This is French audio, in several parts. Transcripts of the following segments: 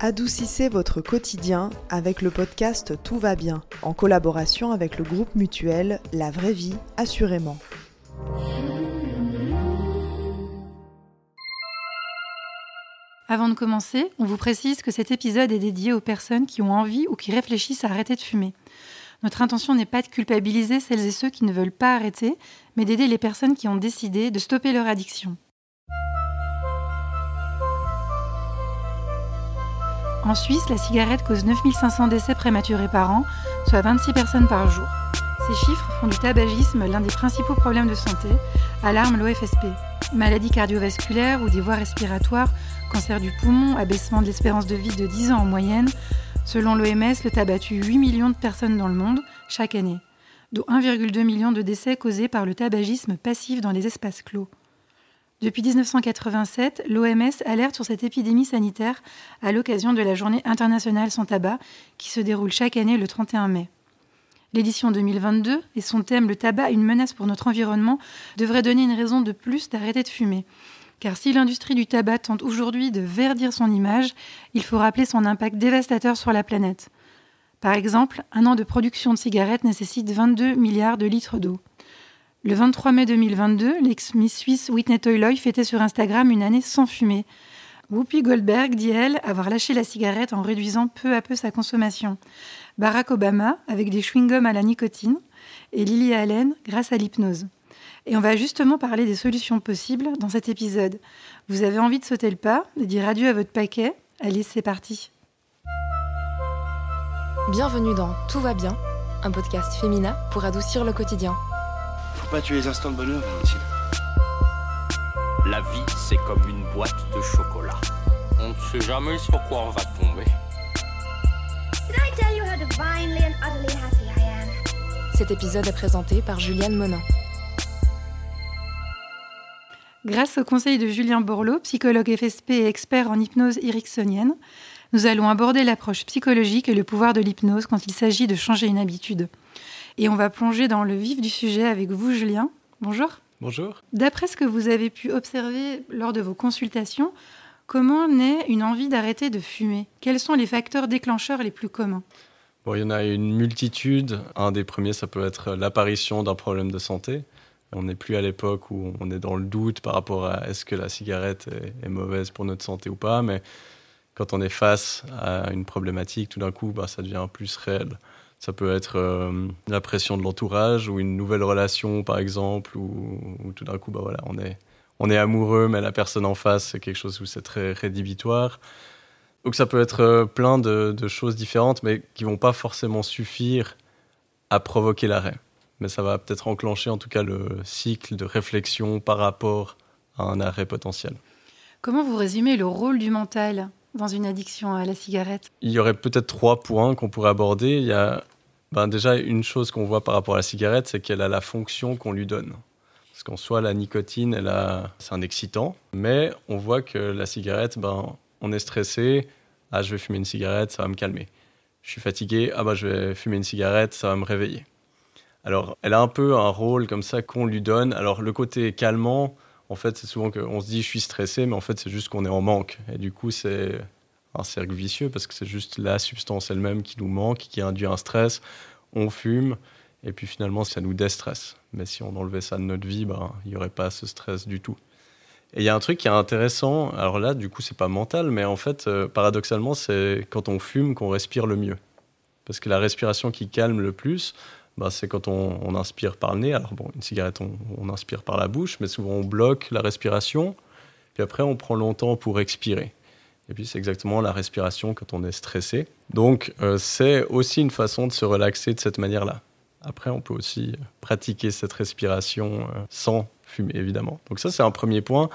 Adoucissez votre quotidien avec le podcast Tout va bien, en collaboration avec le groupe mutuel La vraie vie, assurément. Avant de commencer, on vous précise que cet épisode est dédié aux personnes qui ont envie ou qui réfléchissent à arrêter de fumer. Notre intention n'est pas de culpabiliser celles et ceux qui ne veulent pas arrêter, mais d'aider les personnes qui ont décidé de stopper leur addiction. En Suisse, la cigarette cause 9500 décès prématurés par an, soit 26 personnes par jour. Ces chiffres font du tabagisme l'un des principaux problèmes de santé, alarme l'OFSP. Maladies cardiovasculaires ou des voies respiratoires, cancer du poumon, abaissement de l'espérance de vie de 10 ans en moyenne. Selon l'OMS, le tabac tue 8 millions de personnes dans le monde chaque année, dont 1,2 million de décès causés par le tabagisme passif dans les espaces clos. Depuis 1987, l'OMS alerte sur cette épidémie sanitaire à l'occasion de la Journée internationale sans tabac qui se déroule chaque année le 31 mai. L'édition 2022 et son thème Le tabac, une menace pour notre environnement devrait donner une raison de plus d'arrêter de fumer. Car si l'industrie du tabac tente aujourd'hui de verdir son image, il faut rappeler son impact dévastateur sur la planète. Par exemple, un an de production de cigarettes nécessite 22 milliards de litres d'eau. Le 23 mai 2022, l'ex-miss suisse Whitney Toyloy fêtait sur Instagram une année sans fumée. Whoopi Goldberg dit, elle, avoir lâché la cigarette en réduisant peu à peu sa consommation. Barack Obama, avec des chewing-gums à la nicotine. Et Lily Allen, grâce à l'hypnose. Et on va justement parler des solutions possibles dans cet épisode. Vous avez envie de sauter le pas, de dire adieu à votre paquet? Allez, c'est parti. Bienvenue dans Tout va bien, un podcast féminin pour adoucir le quotidien pas tuer les instants de bonheur, Valentine. La vie, c'est comme une boîte de chocolat. On ne sait jamais sur quoi on va tomber. Cet épisode est présenté par Juliane Monin. Grâce au conseil de Julien Borloo, psychologue FSP et expert en hypnose ericksonienne, nous allons aborder l'approche psychologique et le pouvoir de l'hypnose quand il s'agit de changer une habitude. Et on va plonger dans le vif du sujet avec vous, Julien. Bonjour. Bonjour. D'après ce que vous avez pu observer lors de vos consultations, comment naît une envie d'arrêter de fumer? Quels sont les facteurs déclencheurs les plus communs? Bon, il y en a une multitude. Un des premiers, ça peut être l'apparition d'un problème de santé. On n'est plus à l'époque où on est dans le doute par rapport à est-ce que la cigarette est, mauvaise pour notre santé ou pas, mais quand on est face à une problématique, tout d'un coup, bah, ça devient plus réel. Ça peut être euh, la pression de l'entourage ou une nouvelle relation, par exemple, ou tout d'un coup, bah voilà, on est, on est amoureux, mais la personne en face, c'est quelque chose où c'est très rédhibitoire. Donc ça peut être euh, plein de, de, choses différentes, mais qui vont pas forcément suffire à provoquer l'arrêt. Mais ça va peut-être enclencher en tout cas le cycle de réflexion par rapport à un arrêt potentiel. Comment vous résumez le rôle du mental? Dans une addiction à la cigarette Il y aurait peut-être trois points qu'on pourrait aborder. Il y a ben déjà une chose qu'on voit par rapport à la cigarette, c'est qu'elle a la fonction qu'on lui donne. Parce qu'en soi, la nicotine, elle a... c'est un excitant, mais on voit que la cigarette, ben, on est stressé, ah, je vais fumer une cigarette, ça va me calmer. Je suis fatigué, ah bah, je vais fumer une cigarette, ça va me réveiller. Alors, elle a un peu un rôle comme ça qu'on lui donne. Alors, le côté calmant, en fait, c'est souvent qu'on se dit je suis stressé, mais en fait, c'est juste qu'on est en manque. Et du coup, c'est un cercle vicieux parce que c'est juste la substance elle-même qui nous manque, qui induit un stress. On fume et puis finalement, ça nous déstresse. Mais si on enlevait ça de notre vie, ben, il n'y aurait pas ce stress du tout. Et il y a un truc qui est intéressant, alors là, du coup, c'est pas mental, mais en fait, euh, paradoxalement, c'est quand on fume qu'on respire le mieux. Parce que la respiration qui calme le plus, bah, c'est quand on, inspire par le nez. Alors bon, une cigarette, on, inspire par la bouche, mais souvent on bloque la respiration, puis après on prend longtemps pour expirer. Et puis c'est exactement la respiration quand on est stressé. Donc euh, c'est aussi une façon de se relaxer de cette manière-là. Après, on peut aussi pratiquer cette respiration euh, sans fumer, évidemment. Donc ça, c'est un premier point.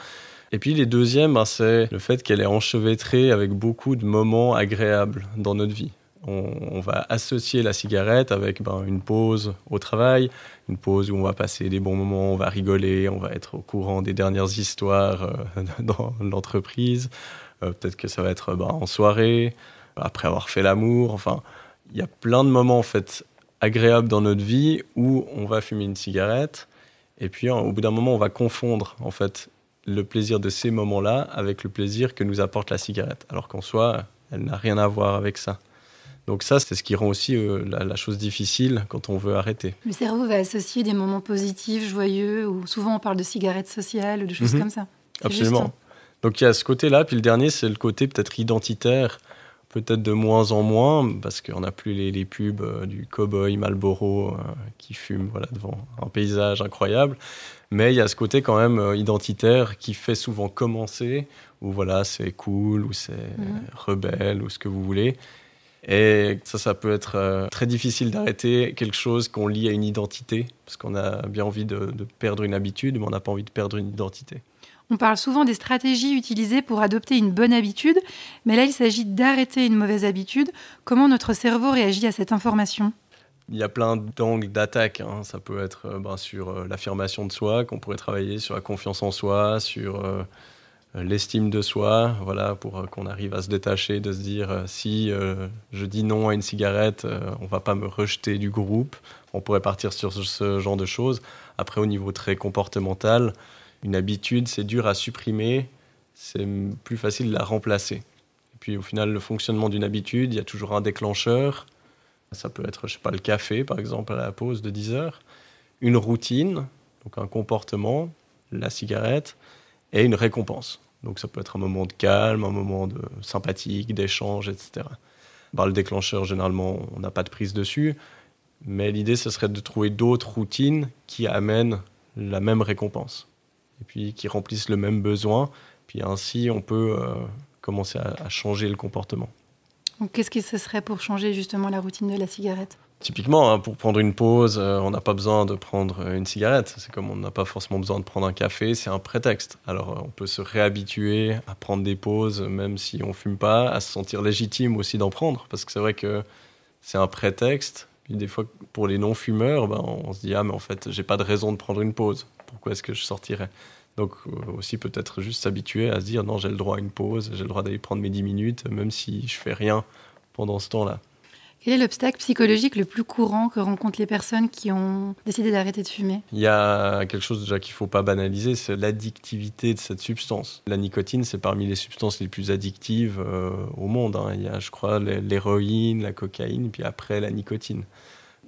Et puis les deuxièmes, bah, c'est le fait qu'elle est enchevêtrée avec beaucoup de moments agréables dans notre vie on, va associer la cigarette avec ben, une pause au travail, une pause où on va passer des bons moments, on va rigoler, on va être au courant des dernières histoires euh, dans l'entreprise. Euh, peut-être que ça va être ben, en soirée, après avoir fait l'amour. Enfin, il y a plein de moments en fait agréables dans notre vie où on va fumer une cigarette. Et puis, au bout d'un moment, on va confondre en fait le plaisir de ces moments-là avec le plaisir que nous apporte la cigarette. Alors qu'en soi, elle n'a rien à voir avec ça. Donc ça, c'est ce qui rend aussi euh, la, la, chose difficile quand on veut arrêter. Le cerveau va associer des moments positifs, joyeux, ou souvent on parle de cigarettes sociales ou de choses Mhm. comme ça. Absolument. juste. Donc il y a ce côté-là, puis le dernier, c'est le côté peut-être identitaire, peut-être de moins en moins, parce qu'on n'a plus les, les pubs euh, du cowboy Marlboro euh, qui fume voilà, devant un paysage incroyable. Mais il y a ce côté quand même identitaire qui fait souvent commencer, où voilà, c'est cool, ou c'est Mhm. rebelle, ou ce que vous voulez. Et ça, ça peut être euh, très difficile d'arrêter quelque chose qu'on lie à une identité, parce qu'on a bien envie de, de perdre une habitude, mais on n'a pas envie de perdre une identité. On parle souvent des stratégies utilisées pour adopter une bonne habitude, mais là il s'agit d'arrêter une mauvaise habitude. Comment notre cerveau réagit à cette information? Il y a plein d'angles d'attaque. hein. Ça peut être euh, ben, sur euh, l'affirmation de soi, qu'on pourrait travailler sur la confiance en soi, sur euh, l'estime de soi, voilà, pour euh, qu'on arrive à se détacher, de se dire euh, si euh, je dis non à une cigarette, euh, on va pas me rejeter du groupe. On pourrait partir sur ce- genre de choses. Après, au niveau très comportemental, une habitude, c'est dur à supprimer, c'est plus facile de la remplacer. Et puis au final, le fonctionnement d'une habitude, il y a toujours un déclencheur. Ça peut être, je sais pas, le café, par exemple, à la pause de 10 heures. Une routine, donc un comportement, la cigarette, et une récompense. Donc ça peut être un moment de calme, un moment de sympathique, d'échange, etc. Par le déclencheur, généralement, on n'a pas de prise dessus. Mais l'idée, ce serait de trouver d'autres routines qui amènent la même récompense. Et puis qui remplissent le même besoin. Puis ainsi, on peut euh, commencer à, changer le comportement. Qu'est-ce que ce serait pour changer justement la routine de la cigarette? Typiquement, hein, pour prendre une pause, euh, on n'a pas besoin de prendre euh, une cigarette. C'est comme on n'a pas forcément besoin de prendre un café, c'est un prétexte. Alors euh, on peut se réhabituer à prendre des pauses, même si on fume pas, à se sentir légitime aussi d'en prendre, parce que c'est vrai que c'est un prétexte. Puis des fois, pour les non-fumeurs, ben, on se dit ah mais en fait j'ai pas de raison de prendre une pause. Pourquoi est-ce que je sortirais? Donc aussi peut-être juste s'habituer à se dire non j'ai le droit à une pause, j'ai le droit d'aller prendre mes 10 minutes, même si je fais rien pendant ce temps-là. Quel est l'obstacle psychologique le plus courant que rencontrent les personnes qui ont décidé d'arrêter de fumer? Il y a quelque chose déjà qu'il ne faut pas banaliser, c'est l'addictivité de cette substance. La nicotine, c'est parmi les substances les plus addictives euh, au monde. hein. Il y a, je crois, l'hé- l'héroïne, la cocaïne, puis après la nicotine.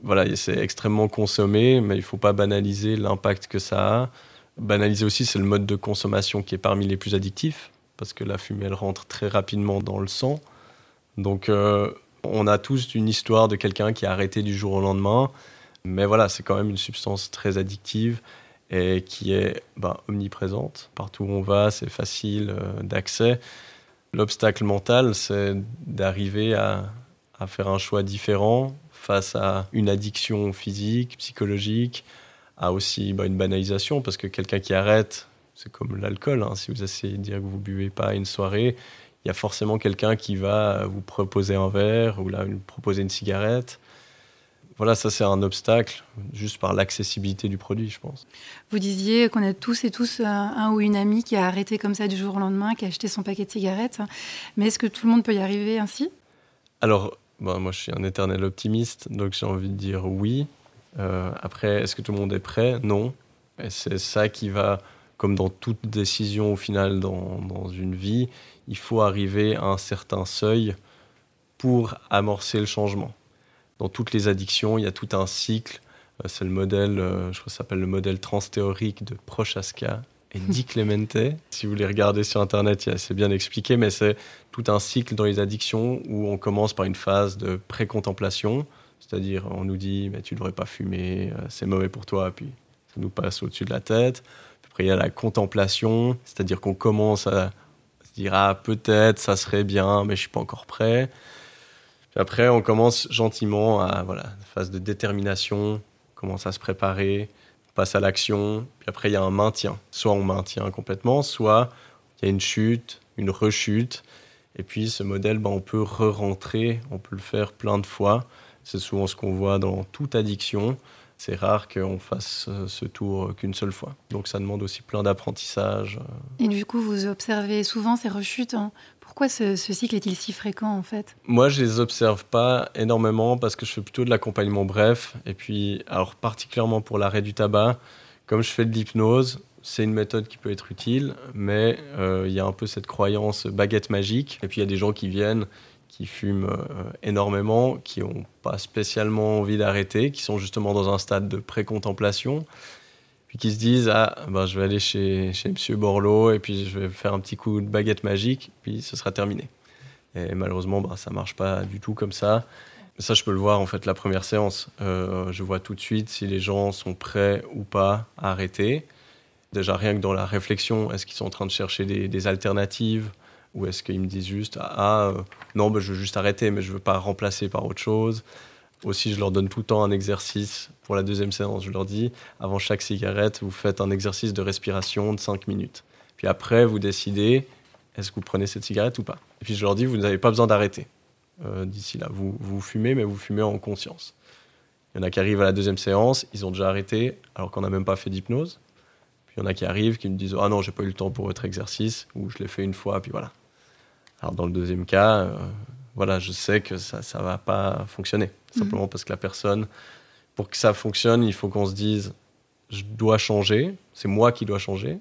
Voilà, c'est extrêmement consommé, mais il ne faut pas banaliser l'impact que ça a. Banaliser aussi, c'est le mode de consommation qui est parmi les plus addictifs, parce que la fumée, elle rentre très rapidement dans le sang. Donc, euh, on a tous une histoire de quelqu'un qui a arrêté du jour au lendemain. Mais voilà, c'est quand même une substance très addictive et qui est ben, omniprésente. Partout où on va, c'est facile euh, d'accès. L'obstacle mental, c'est d'arriver à, faire un choix différent face à une addiction physique, psychologique, à aussi ben, une banalisation, parce que quelqu'un qui arrête, c'est comme l'alcool. hein. Si vous essayez de dire que vous buvez pas une soirée, il y a forcément quelqu'un qui va vous proposer un verre ou là, vous proposer une cigarette. Voilà, ça c'est un obstacle juste par l'accessibilité du produit, je pense. Vous disiez qu'on a tous et tous un, un ou une amie qui a arrêté comme ça du jour au lendemain, qui a acheté son paquet de cigarettes. Mais est-ce que tout le monde peut y arriver ainsi? Alors, bon, moi je suis un éternel optimiste, donc j'ai envie de dire oui. Euh, après, est-ce que tout le monde est prêt? Non. Et c'est ça qui va, comme dans toute décision au final dans, dans une vie, il faut arriver à un certain seuil pour amorcer le changement. Dans toutes les addictions, il y a tout un cycle. Euh, C'est le modèle, euh, je crois que ça s'appelle le modèle transthéorique de Prochaska et Di Clemente. Si vous les regardez sur Internet, c'est bien expliqué, mais c'est tout un cycle dans les addictions où on commence par une phase de pré-contemplation, c'est-à-dire on nous dit mais tu devrais pas fumer, euh, c'est mauvais pour toi, puis ça nous passe au-dessus de la tête. Après il y a la contemplation, c'est-à-dire qu'on commence à se dire ah peut-être ça serait bien, mais je suis pas encore prêt. Puis après on commence gentiment à voilà phase de détermination, on commence à se préparer, on passe à l'action. Puis après il y a un maintien, soit on maintient complètement, soit il y a une chute, une rechute. Et puis ce modèle, ben, on peut re-rentrer, on peut le faire plein de fois. C'est souvent ce qu'on voit dans toute addiction. C'est rare qu'on fasse euh, ce tour qu'une seule fois. Donc ça demande aussi plein d'apprentissage. Et du coup, vous observez souvent ces rechutes. hein. Pourquoi ce, ce cycle est-il si fréquent en fait? Moi, je les observe pas énormément parce que je fais plutôt de l'accompagnement bref. Et puis, alors particulièrement pour l'arrêt du tabac, comme je fais de l'hypnose, c'est une méthode qui peut être utile, mais il y a un peu cette croyance baguette magique. Et puis il y a des gens qui viennent, qui fument énormément, qui n'ont pas spécialement envie d'arrêter, qui sont justement dans un stade de pré-contemplation qui se disent ah ben je vais aller chez chez Monsieur Borloo et puis je vais faire un petit coup de baguette magique puis ce sera terminé. Et malheureusement ben, ça marche pas du tout comme ça. Ça je peux le voir en fait la première séance. Euh, je vois tout de suite si les gens sont prêts ou pas à arrêter. Déjà rien que dans la réflexion, est-ce qu'ils sont en train de chercher des alternatives? Ou est-ce qu'ils me disent juste ah euh, non ben, je veux juste arrêter mais je veux pas remplacer par autre chose. Aussi, je leur donne tout le temps un exercice pour la deuxième séance. Je leur dis, avant chaque cigarette, vous faites un exercice de respiration de 5 minutes. Puis après, vous décidez, est-ce que vous prenez cette cigarette ou pas Et puis je leur dis, vous n'avez pas besoin d'arrêter euh, d'ici là. Vous, vous fumez, mais vous fumez en conscience. Il y en a qui arrivent à la deuxième séance, ils ont déjà arrêté, alors qu'on n'a même pas fait d'hypnose. Puis il y en a qui arrivent, qui me disent, ah non, j'ai pas eu le temps pour votre exercice, ou je l'ai fait une fois, puis voilà. Alors dans le deuxième cas, euh, voilà, je sais que ça ne va pas fonctionner. Mhm. Simplement parce que la personne, pour que ça fonctionne, il faut qu'on se dise, je dois changer, c'est moi qui dois changer,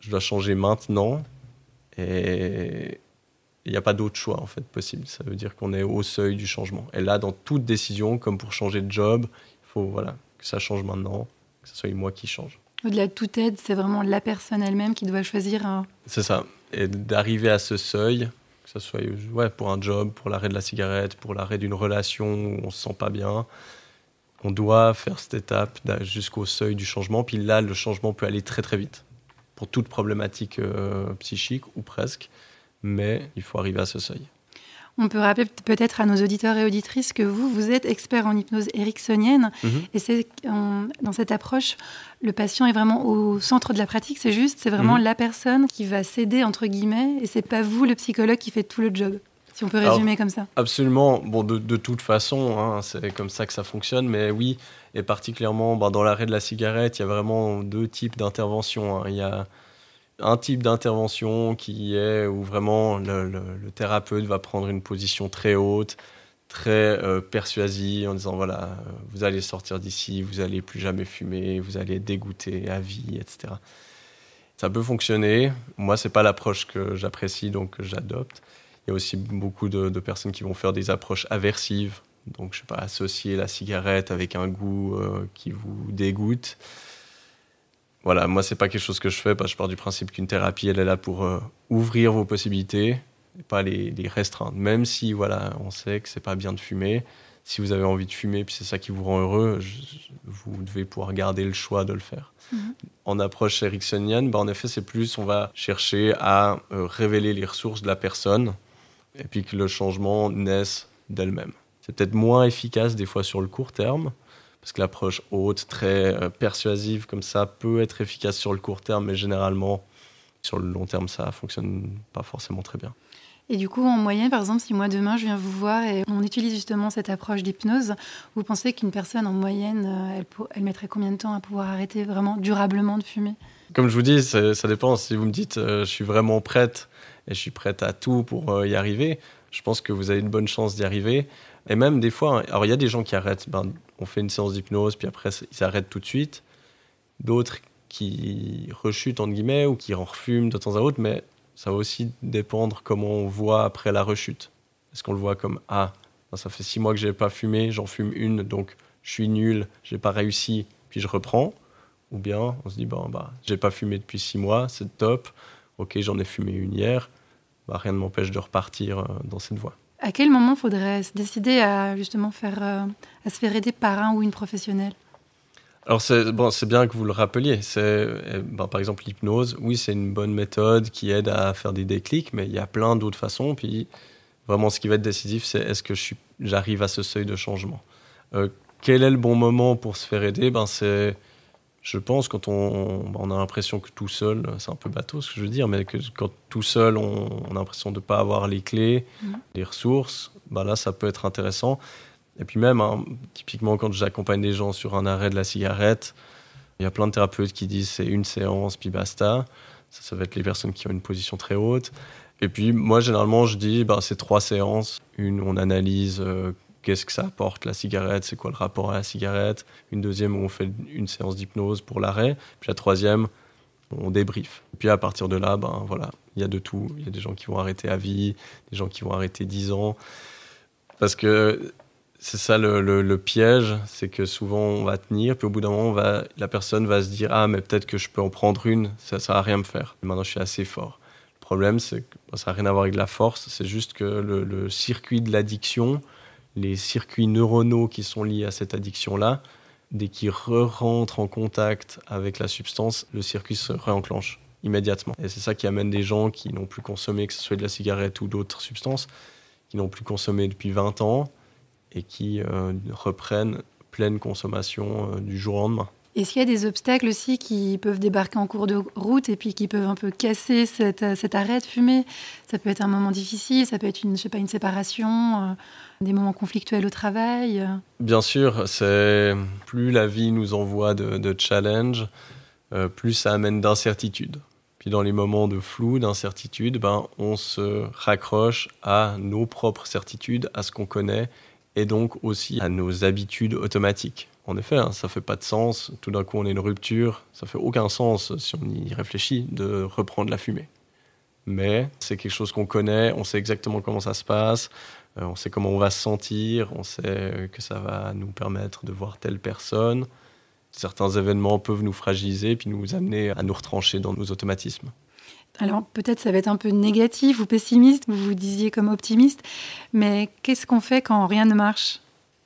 je dois changer maintenant, et il n'y a pas d'autre choix en fait possible. Ça veut dire qu'on est au seuil du changement. Et là, dans toute décision, comme pour changer de job, il faut voilà, que ça change maintenant, que ce soit moi qui change. Au-delà de toute aide, c'est vraiment la personne elle-même qui doit choisir. Un... C'est ça. Et d'arriver à ce seuil, que ce soit pour un job, pour l'arrêt de la cigarette, pour l'arrêt d'une relation où on se sent pas bien. On doit faire cette étape jusqu'au seuil du changement. Puis là, le changement peut aller très très vite pour toute problématique euh, psychique ou presque, mais il faut arriver à ce seuil. On peut rappeler peut-être à nos auditeurs et auditrices que vous, vous êtes expert en hypnose ericksonienne. Mhm. Et c'est dans cette approche, le patient est vraiment au centre de la pratique, c'est juste, c'est vraiment mhm. la personne qui va céder, entre guillemets, et c'est pas vous, le psychologue, qui fait tout le job. Si on peut résumer comme ça. Absolument. Bon, de, toute façon, hein, c'est comme ça que ça fonctionne. Mais oui, et particulièrement ben, dans l'arrêt de la cigarette, il y a vraiment deux types d'interventions. Hein. Il y a un type d'intervention qui est où vraiment le, thérapeute va prendre une position très haute, très euh, persuasive, en disant voilà, vous allez sortir d'ici, vous allez plus jamais fumer, vous allez être dégoûté à vie, etc. Ça peut fonctionner. Moi, c'est pas l'approche que j'apprécie, donc que j'adopte. Il y a aussi beaucoup de, personnes qui vont faire des approches aversives, donc je sais pas associer la cigarette avec un goût euh, qui vous dégoûte voilà, moi, c'est pas quelque chose que je fais parce que je pars du principe qu'une thérapie, elle est là pour euh, ouvrir vos possibilités et pas les, restreindre. Même si, voilà, on sait que c'est pas bien de fumer. Si vous avez envie de fumer, puis c'est ça qui vous rend heureux, vous devez pouvoir garder le choix de le faire. Mhm. En approche ericksonienne, bah, en effet, c'est plus, on va chercher à euh, révéler les ressources de la personne et puis que le changement naisse d'elle-même. C'est peut-être moins efficace des fois sur le court terme, parce que l'approche haute, très euh, persuasive comme ça, peut être efficace sur le court terme, mais généralement, sur le long terme, ça fonctionne pas forcément très bien. Et du coup, en moyenne, par exemple, si moi demain je viens vous voir et on utilise justement cette approche d'hypnose, vous pensez qu'une personne en moyenne, euh, elle, elle, mettrait combien de temps à pouvoir arrêter vraiment durablement de fumer? Comme je vous dis, ça dépend. Si vous me dites euh, je suis vraiment prête et je suis prête à tout pour y arriver, je pense que vous avez une bonne chance d'y arriver. Et même des fois, hein, alors il y a des gens qui arrêtent, ben, on fait une séance d'hypnose, puis après ils arrêtent tout de suite. D'autres qui rechutent, entre guillemets, ou qui en refument de temps à autre, mais ça va aussi dépendre comment on voit après la rechute. Est-ce qu'on le voit comme Ah, ben, ça fait six mois que je n'ai pas fumé, j'en fume une, donc je suis nul, j'ai pas réussi, puis je reprends. Ou bien on se dit Bon, bah, j'ai pas fumé depuis six mois, c'est top. Ok, j'en ai fumé une hier. Bah, rien ne m'empêche de repartir euh, dans cette voie. À quel moment faudrait se décider à justement faire, euh, à se faire aider par un ou une professionnelle? Alors c'est bon, bien que vous le rappeliez. C'est eh, ben, par exemple l'hypnose. Oui, c'est une bonne méthode qui aide à faire des déclics, mais il y a plein d'autres façons. Puis vraiment, ce qui va être décisif, c'est est-ce que j'arrive à ce seuil de changement? Euh, quel est le bon moment pour se faire aider? Ben c'est je pense, quand on, on a l'impression que tout seul, c'est un peu bateau ce que je veux dire, mais que quand tout seul, on, a l'impression de ne pas avoir les clés, mhm. les ressources, bah là, ça peut être intéressant. Et puis même, hein, typiquement, quand j'accompagne des gens sur un arrêt de la cigarette, il y a plein de thérapeutes qui disent c'est une séance, puis basta. Ça, ça va être les personnes qui ont une position très haute. Et puis moi, généralement, je dis bah, c'est trois séances. Une, on analyse euh, qu'est-ce que ça apporte la cigarette, c'est quoi le rapport à la cigarette? Une deuxième où on fait une séance d'hypnose pour l'arrêt. Puis la troisième, on débrief. Et puis à partir de là, ben voilà, il y a de tout. Il y a des gens qui vont arrêter à vie, des gens qui vont arrêter 10 ans. Parce que c'est ça le, piège, c'est que souvent on va tenir, puis au bout d'un moment, la personne va se dire Ah, mais peut-être que je peux en prendre une, ça ne va rien me faire. Maintenant, je suis assez fort. Le problème, c'est que ça n'a rien à voir avec la force, c'est juste que le circuit de l'addiction, les circuits neuronaux qui sont liés à cette addiction-là, dès qu'ils re-rentrent en contact avec la substance, le circuit se réenclenche immédiatement. Et c'est ça qui amène des gens qui n'ont plus consommé, que ce soit de la cigarette ou d'autres substances, qui n'ont plus consommé depuis 20 ans et qui euh, reprennent pleine consommation euh, du jour au lendemain. Est-ce qu'il y a des obstacles aussi qui peuvent débarquer en cours de route et puis qui peuvent un peu casser cet, arrêt de fumer? Ça peut être un moment difficile, ça peut être une, je sais pas, une séparation, euh, des moments conflictuels au travail. Bien sûr, c'est plus la vie nous envoie de, de challenge, plus ça amène d'incertitude. Puis dans les moments de flou, d'incertitude, ben, on se raccroche à nos propres certitudes, à ce qu'on connaît, et donc aussi à nos habitudes automatiques. En effet, hein, ça fait pas de sens. Tout d'un coup, on est une rupture. Ça fait aucun sens, si on y réfléchit, de reprendre la fumée. Mais c'est quelque chose qu'on connaît, on sait exactement comment ça se passe, euh, on sait comment on va se sentir, on sait que ça va nous permettre de voir telle personne certains événements peuvent nous fragiliser puis nous amener à nous retrancher dans nos automatismes. Alors peut-être ça va être un peu négatif ou pessimiste, vous vous disiez comme optimiste, mais qu'est-ce qu'on fait quand rien ne marche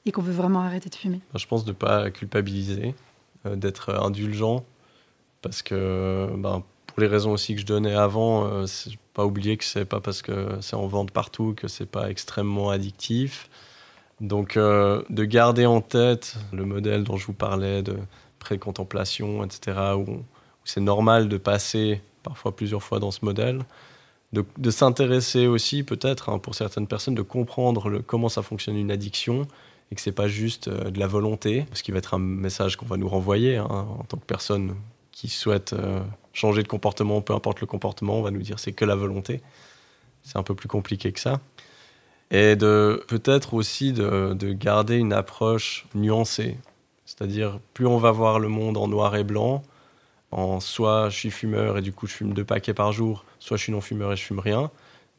et qu'on veut vraiment arrêter de fumer? Je pense de ne pas culpabiliser, euh, d'être indulgent, parce que ben, pour les raisons aussi que je donnais avant, euh, pas oublier que c'est pas parce que c'est en vente partout que c'est pas extrêmement addictif. Donc, euh, de garder en tête le modèle dont je vous parlais de pré-contemplation, etc., où, c'est normal de passer parfois plusieurs fois dans ce modèle, de, s'intéresser aussi peut-être hein, pour certaines personnes, de comprendre comment ça fonctionne une addiction et que c'est pas juste euh, de la volonté, ce qui va être un message qu'on va nous renvoyer hein, en tant que personne qui souhaite euh, changer de comportement, peu importe le comportement, on va nous dire c'est que la volonté. C'est un peu plus compliqué que ça et de peut-être aussi de, garder une approche nuancée. C'est-à-dire, plus on va voir le monde en noir et blanc, en soit je suis fumeur et du coup je fume deux paquets par jour, soit je suis non-fumeur et je fume rien,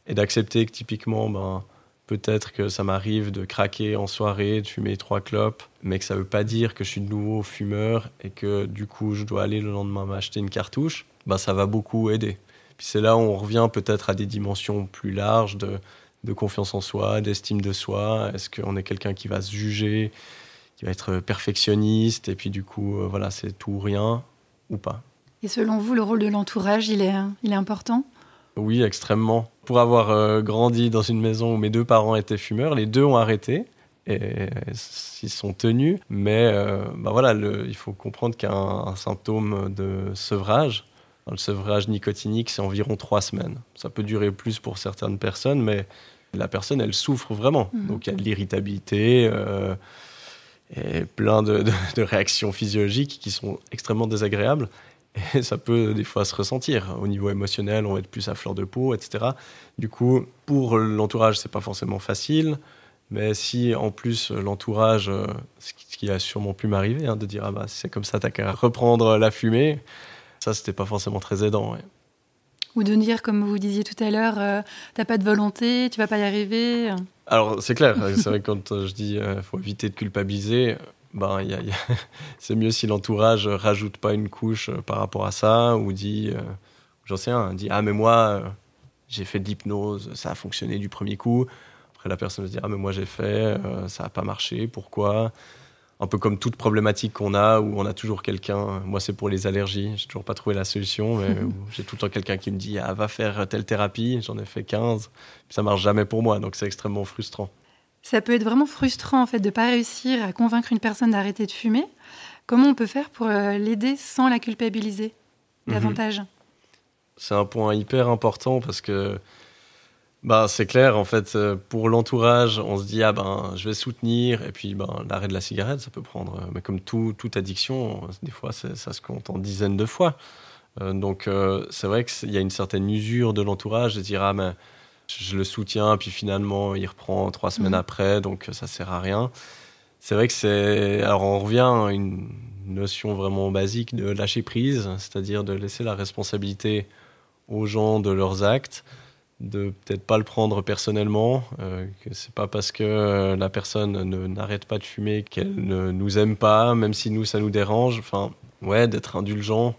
et d'accepter que typiquement, ben, peut-être que ça m'arrive de craquer en soirée, de fumer trois clopes, mais que ça ne veut pas dire que je suis de nouveau fumeur et que du coup je dois aller le lendemain m'acheter une cartouche, ben, ça va beaucoup aider. Puis c'est là où on revient peut-être à des dimensions plus larges de confiance en soi, d'estime de soi. Est-ce qu'on est quelqu'un qui va se juger, qui va être perfectionniste, et puis du coup, euh, voilà, c'est tout ou rien, ou pas? Et selon vous, le rôle de l'entourage, il est important? Oui, extrêmement. Pour avoir euh, grandi dans une maison où mes deux parents étaient fumeurs, les deux ont arrêté. Et ils sont tenus, mais euh, bah voilà, il faut comprendre qu'un symptôme de sevrage, le sevrage nicotinique, c'est environ trois semaines. Ça peut durer plus pour certaines personnes, mais la personne, elle souffre vraiment. Mhm. Donc il y a de l'irritabilité euh, et plein de, réactions physiologiques qui sont extrêmement désagréables. Et ça peut des fois se ressentir. Au niveau émotionnel, on va être plus à fleur de peau, etc. Du coup, pour l'entourage, c'est pas forcément facile. Mais si en plus l'entourage, ce qui a sûrement pu m'arriver, hein, de dire ah bah c'est comme ça, t'as qu'à reprendre la fumée, ça c'était pas forcément très aidant. Ou de dire, comme vous disiez tout à l'heure, euh, t'as pas de volonté, tu vas pas y arriver. Alors, c'est clair, c'est vrai que quand je dis euh, faut éviter de culpabiliser, ben, c'est mieux si l'entourage rajoute pas une couche par rapport à ça, ou dit, j'en sais rien, dit Ah, mais moi, j'ai fait de l'hypnose, ça a fonctionné du premier coup. Après, la personne se dire Ah, mais moi, j'ai fait, ça n'a pas marché, pourquoi? Un peu comme toute problématique qu'on a, où on a toujours quelqu'un. Moi, c'est pour les allergies. J'ai toujours pas trouvé la solution, mais j'ai tout le temps quelqu'un qui me dit ah, va faire telle thérapie. J'en ai fait 15. Ça marche jamais pour moi, donc c'est extrêmement frustrant. Ça peut être vraiment frustrant en fait de pas réussir à convaincre une personne d'arrêter de fumer. Comment on peut faire pour euh, l'aider sans la culpabiliser mhm. davantage? C'est un point hyper important parce que bah, c'est clair, en fait, euh, pour l'entourage, on se dit, ah ben, je vais soutenir, et puis ben, l'arrêt de la cigarette, ça peut prendre, euh, mais comme tout, toute addiction, des fois, ça se compte en dizaines de fois. Euh, donc, c'est vrai qu'il y a une certaine usure de l'entourage de dire, ah ben, je le soutiens, puis finalement, il reprend trois semaines mmh. après, donc ça sert à rien. C'est vrai que c'est. Alors, on revient à une notion vraiment basique de lâcher prise, c'est-à-dire de laisser la responsabilité aux gens de leurs actes, de peut-être pas le prendre personnellement, euh, que c'est pas parce que euh, la personne ne n'arrête pas de fumer qu'elle ne nous aime pas, même si nous ça nous dérange. Enfin, ouais, d'être indulgent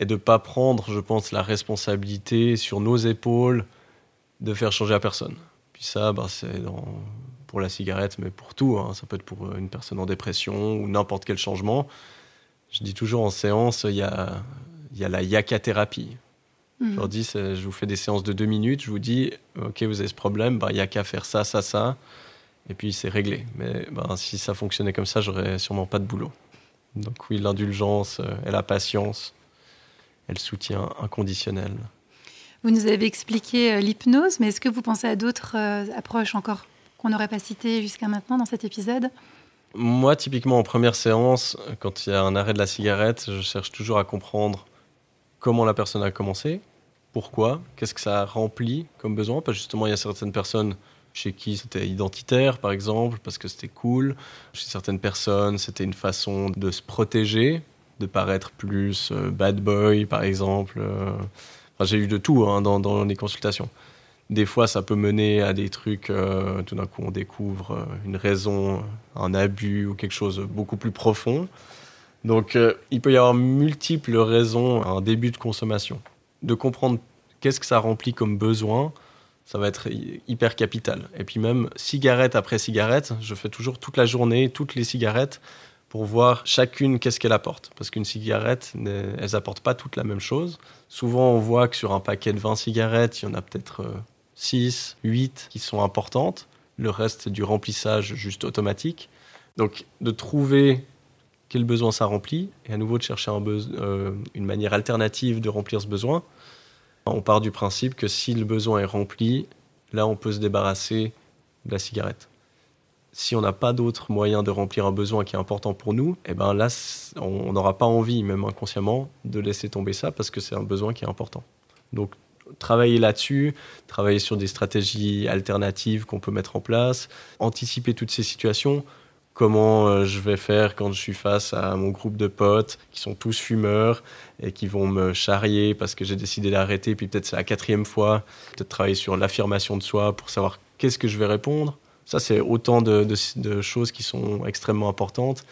et de pas prendre, je pense, la responsabilité sur nos épaules de faire changer la personne. Puis ça, bah, c'est dans- pour la cigarette, mais pour tout. hein. Ça peut être pour une personne en dépression ou n'importe quel changement. Je dis toujours en séance, il y a, il y a la yaka-thérapie. Mhm. Je leur dis, je vous fais des séances de deux minutes, je vous dis, ok, vous avez ce problème, bah, il n'y a qu'à faire ça, ça, ça, et puis c'est réglé. Mais bah, si ça fonctionnait comme ça, j'aurais sûrement pas de boulot. Donc oui, l'indulgence euh, et la patience et le soutien inconditionnel. Vous nous avez expliqué euh, l'hypnose, mais est-ce que vous pensez à d'autres euh, approches encore qu'on n'aurait pas citées jusqu'à maintenant dans cet épisode? Moi, typiquement, en première séance, quand il y a un arrêt de la cigarette, je cherche toujours à comprendre comment la personne a commencé, pourquoi, qu'est-ce que ça a rempli comme besoin. Parce que justement, il y a certaines personnes chez qui c'était identitaire, par exemple, parce que c'était cool. Chez certaines personnes, c'était une façon de se protéger, de paraître plus euh, bad boy, par exemple. J'ai eu de tout hein, dans, les consultations. Des fois, ça peut mener à des trucs, euh, tout d'un coup, on découvre euh, une raison, un abus ou quelque chose beaucoup plus profond. Donc, euh, il peut y avoir multiples raisons à un début de consommation. De comprendre qu'est-ce que ça remplit comme besoin, ça va être hy- hyper capital. Et puis même, cigarette après cigarette, je fais toujours toute la journée, toutes les cigarettes, pour voir chacune qu'est-ce qu'elle apporte. Parce qu'une cigarette, elles apportent pas toutes la même chose. Souvent, on voit que sur un paquet de 20 cigarettes, il y en a peut-être 6, 8 qui sont importantes. Le reste, du remplissage juste automatique. Donc, de trouver quel besoin ça remplit, et à nouveau de chercher euh, une manière alternative de remplir ce besoin. On part du principe que si le besoin est rempli, là, on peut se débarrasser de la cigarette. Si on n'a pas d'autre moyen de remplir un besoin qui est important pour nous, eh ben là, on n'aura pas envie, même inconsciemment, de laisser tomber ça parce que c'est un besoin qui est important. Donc, travailler là-dessus, travailler sur des stratégies alternatives qu'on peut mettre en place, anticiper toutes ces situations. Comment euh, je vais faire quand je suis face à mon groupe de potes qui sont tous fumeurs et qui vont me charrier parce que j'ai décidé d'arrêter, puis peut-être c'est la quatrième fois, peut-être travailler sur l'affirmation de soi pour savoir qu'est-ce que je vais répondre. Ça, c'est autant de, choses qui sont extrêmement importantes,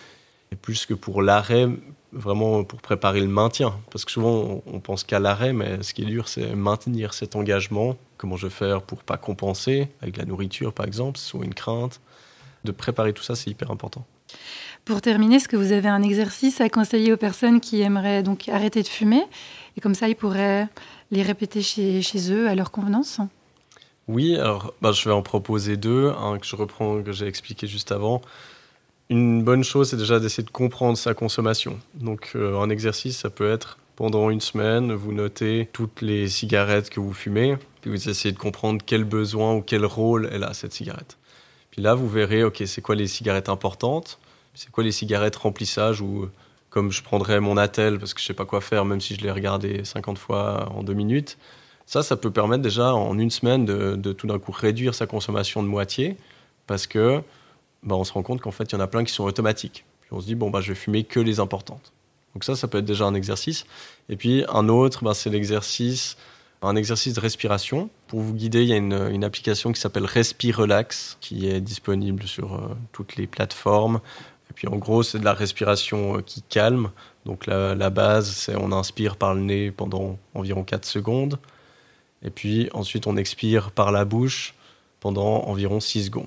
et plus que pour l'arrêt, vraiment pour préparer le maintien. Parce que souvent, on, pense qu'à l'arrêt, mais ce qui est dur, c'est maintenir cet engagement. Comment je vais faire pour pas compenser, avec la nourriture par exemple, soit une crainte. De préparer tout ça, c'est hyper important. Pour terminer, est-ce que vous avez un exercice à conseiller aux personnes qui aimeraient donc arrêter de fumer? Et comme ça, ils pourraient les répéter chez eux à leur convenance? Oui, alors bah, je vais en proposer deux. Un que je reprends, que j'ai expliqué juste avant. Une bonne chose, c'est déjà d'essayer de comprendre sa consommation. Donc, euh, un exercice, ça peut être pendant une semaine, vous notez toutes les cigarettes que vous fumez, puis vous essayez de comprendre quel besoin ou quel rôle elle a, cette cigarette. Puis là, vous verrez, OK, c'est quoi les cigarettes importantes? C'est quoi les cigarettes remplissage ou comme je prendrais mon attel parce que je sais pas quoi faire, même si je l'ai regardé 50 fois en deux minutes. Ça, ça peut permettre déjà en une semaine de, tout d'un coup réduire sa consommation de moitié parce que bah, on se rend compte qu'en fait, il y en a plein qui sont automatiques. Puis on se dit, bon, bah, je vais fumer que les importantes. Donc ça, ça peut être déjà un exercice. Et puis un autre, bah, c'est l'exercice, un exercice de respiration. Pour vous guider, il y a une, une application qui s'appelle Respire Relax qui est disponible sur euh, toutes les plateformes. Et puis en gros, c'est de la respiration euh, qui calme. Donc la, la base, c'est on inspire par le nez pendant environ 4 secondes. Et puis ensuite, on expire par la bouche pendant environ 6 secondes.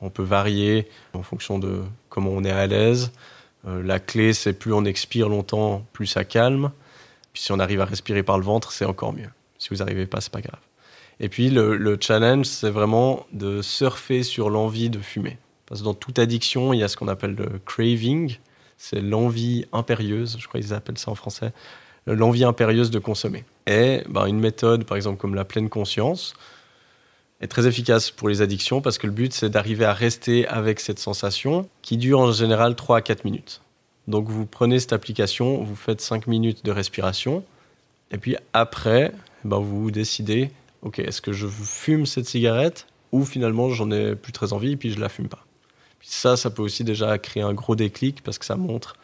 On peut varier en fonction de comment on est à l'aise. Euh, la clé, c'est plus on expire longtemps, plus ça calme. Puis si on arrive à respirer par le ventre, c'est encore mieux. Si vous n'arrivez pas, c'est pas grave. Et puis le, le challenge, c'est vraiment de surfer sur l'envie de fumer. Parce que dans toute addiction, il y a ce qu'on appelle le craving. C'est l'envie impérieuse, je crois qu'ils appellent ça en français. L'envie impérieuse de consommer. Et ben, une méthode, par exemple, comme la pleine conscience, est très efficace pour les addictions parce que le but, c'est d'arriver à rester avec cette sensation qui dure en général 3 à 4 minutes. Donc vous prenez cette application, vous faites 5 minutes de respiration, et puis après, ben, vous décidez, ok, est-ce que je fume cette cigarette ou finalement j'en ai plus très envie et puis je la fume pas? Puis ça, ça peut aussi déjà créer un gros déclic parce que ça montre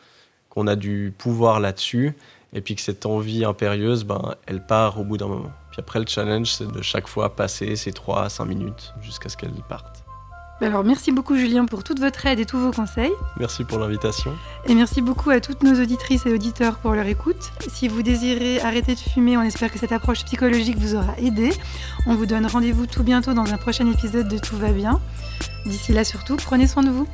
qu'on a du pouvoir là-dessus, et puis que cette envie impérieuse, ben, elle part au bout d'un moment. Puis après, le challenge, c'est de chaque fois passer ces 3 à 5 minutes jusqu'à ce qu'elle parte. Alors merci beaucoup Julien pour toute votre aide et tous vos conseils. Merci pour l'invitation. Et merci beaucoup à toutes nos auditrices et auditeurs pour leur écoute. Si vous désirez arrêter de fumer, on espère que cette approche psychologique vous aura aidé. On vous donne rendez-vous tout bientôt dans un prochain épisode de Tout va bien. D'ici là surtout, prenez soin de vous.